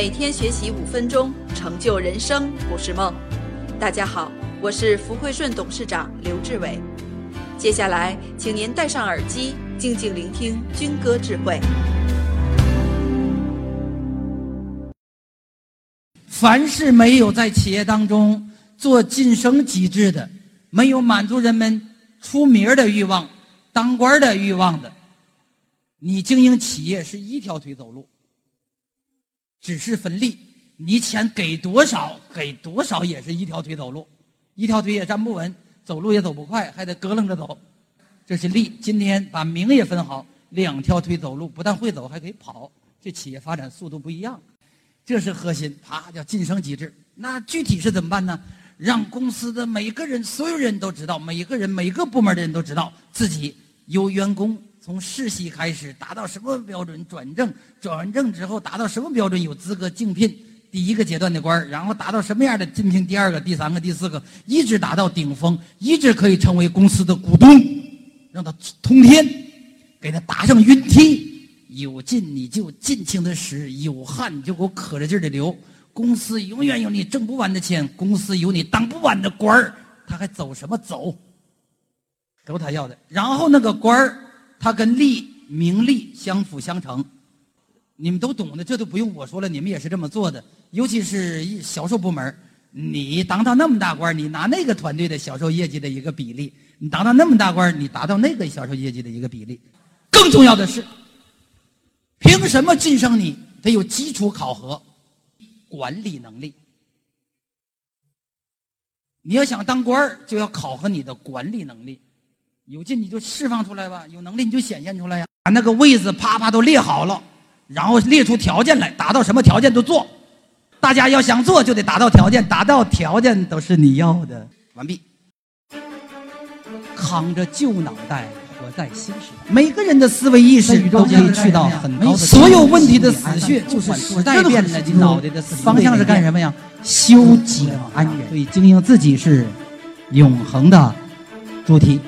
每天学习五分钟，成就人生不是梦。大家好，我是福汇顺董事长刘志伟。接下来，请您戴上耳机，静静聆听军歌智慧。凡是没有在企业当中做晋升机制的，没有满足人们出名的欲望、当官的欲望的，你经营企业是一条腿走路，只是分利。你钱给多少，给多少也是一条腿走路，一条腿也站不稳，走路也走不快，还得咯楞着走。这是利。今天把名也分好，两条腿走路，不但会走，还可以跑，这企业发展速度不一样。这是核心，啪叫晋升机制。那具体是怎么办呢？让公司的每个人、所有人都知道，每个人、每个部门的人都知道自己有员工从世袭开始达到什么标准转正，转完正之后达到什么标准有资格竞聘第一个阶段的官然后达到什么样的竞聘第二个、第三个、第四个，一直达到顶峰，一直可以成为公司的股东，让他通天，给他打上云梯。有劲你就尽情的使，有汗你就给我可着劲儿的流。公司永远有你挣不完的钱，公司有你当不完的官儿，他还走什么走？都他要的。然后那个官儿，他跟利名利相辅相成，你们都懂的，这都不用我说了，你们也是这么做的。尤其是销售部门，你当到那么大官，你拿那个团队的销售业绩的一个比例；你当到那么大官，你达到那个销售业绩的一个比例。更重要的是。凭什么晋升你？得有基础考核，管理能力。你要想当官，就要考核你的管理能力。有劲你就释放出来吧，有能力你就显现出来呀。把那个位子啪啪都列好了，然后列出条件来，达到什么条件都做。大家要想做，就得达到条件，达到条件都是你要的。完毕。扛着旧脑袋。活在新时代，每个人的思维意识都可以去到很高的。所有问题的死穴就是时代变了，你脑袋的方向是干什么呀？修己安人。所以经营自己是永恒的主题。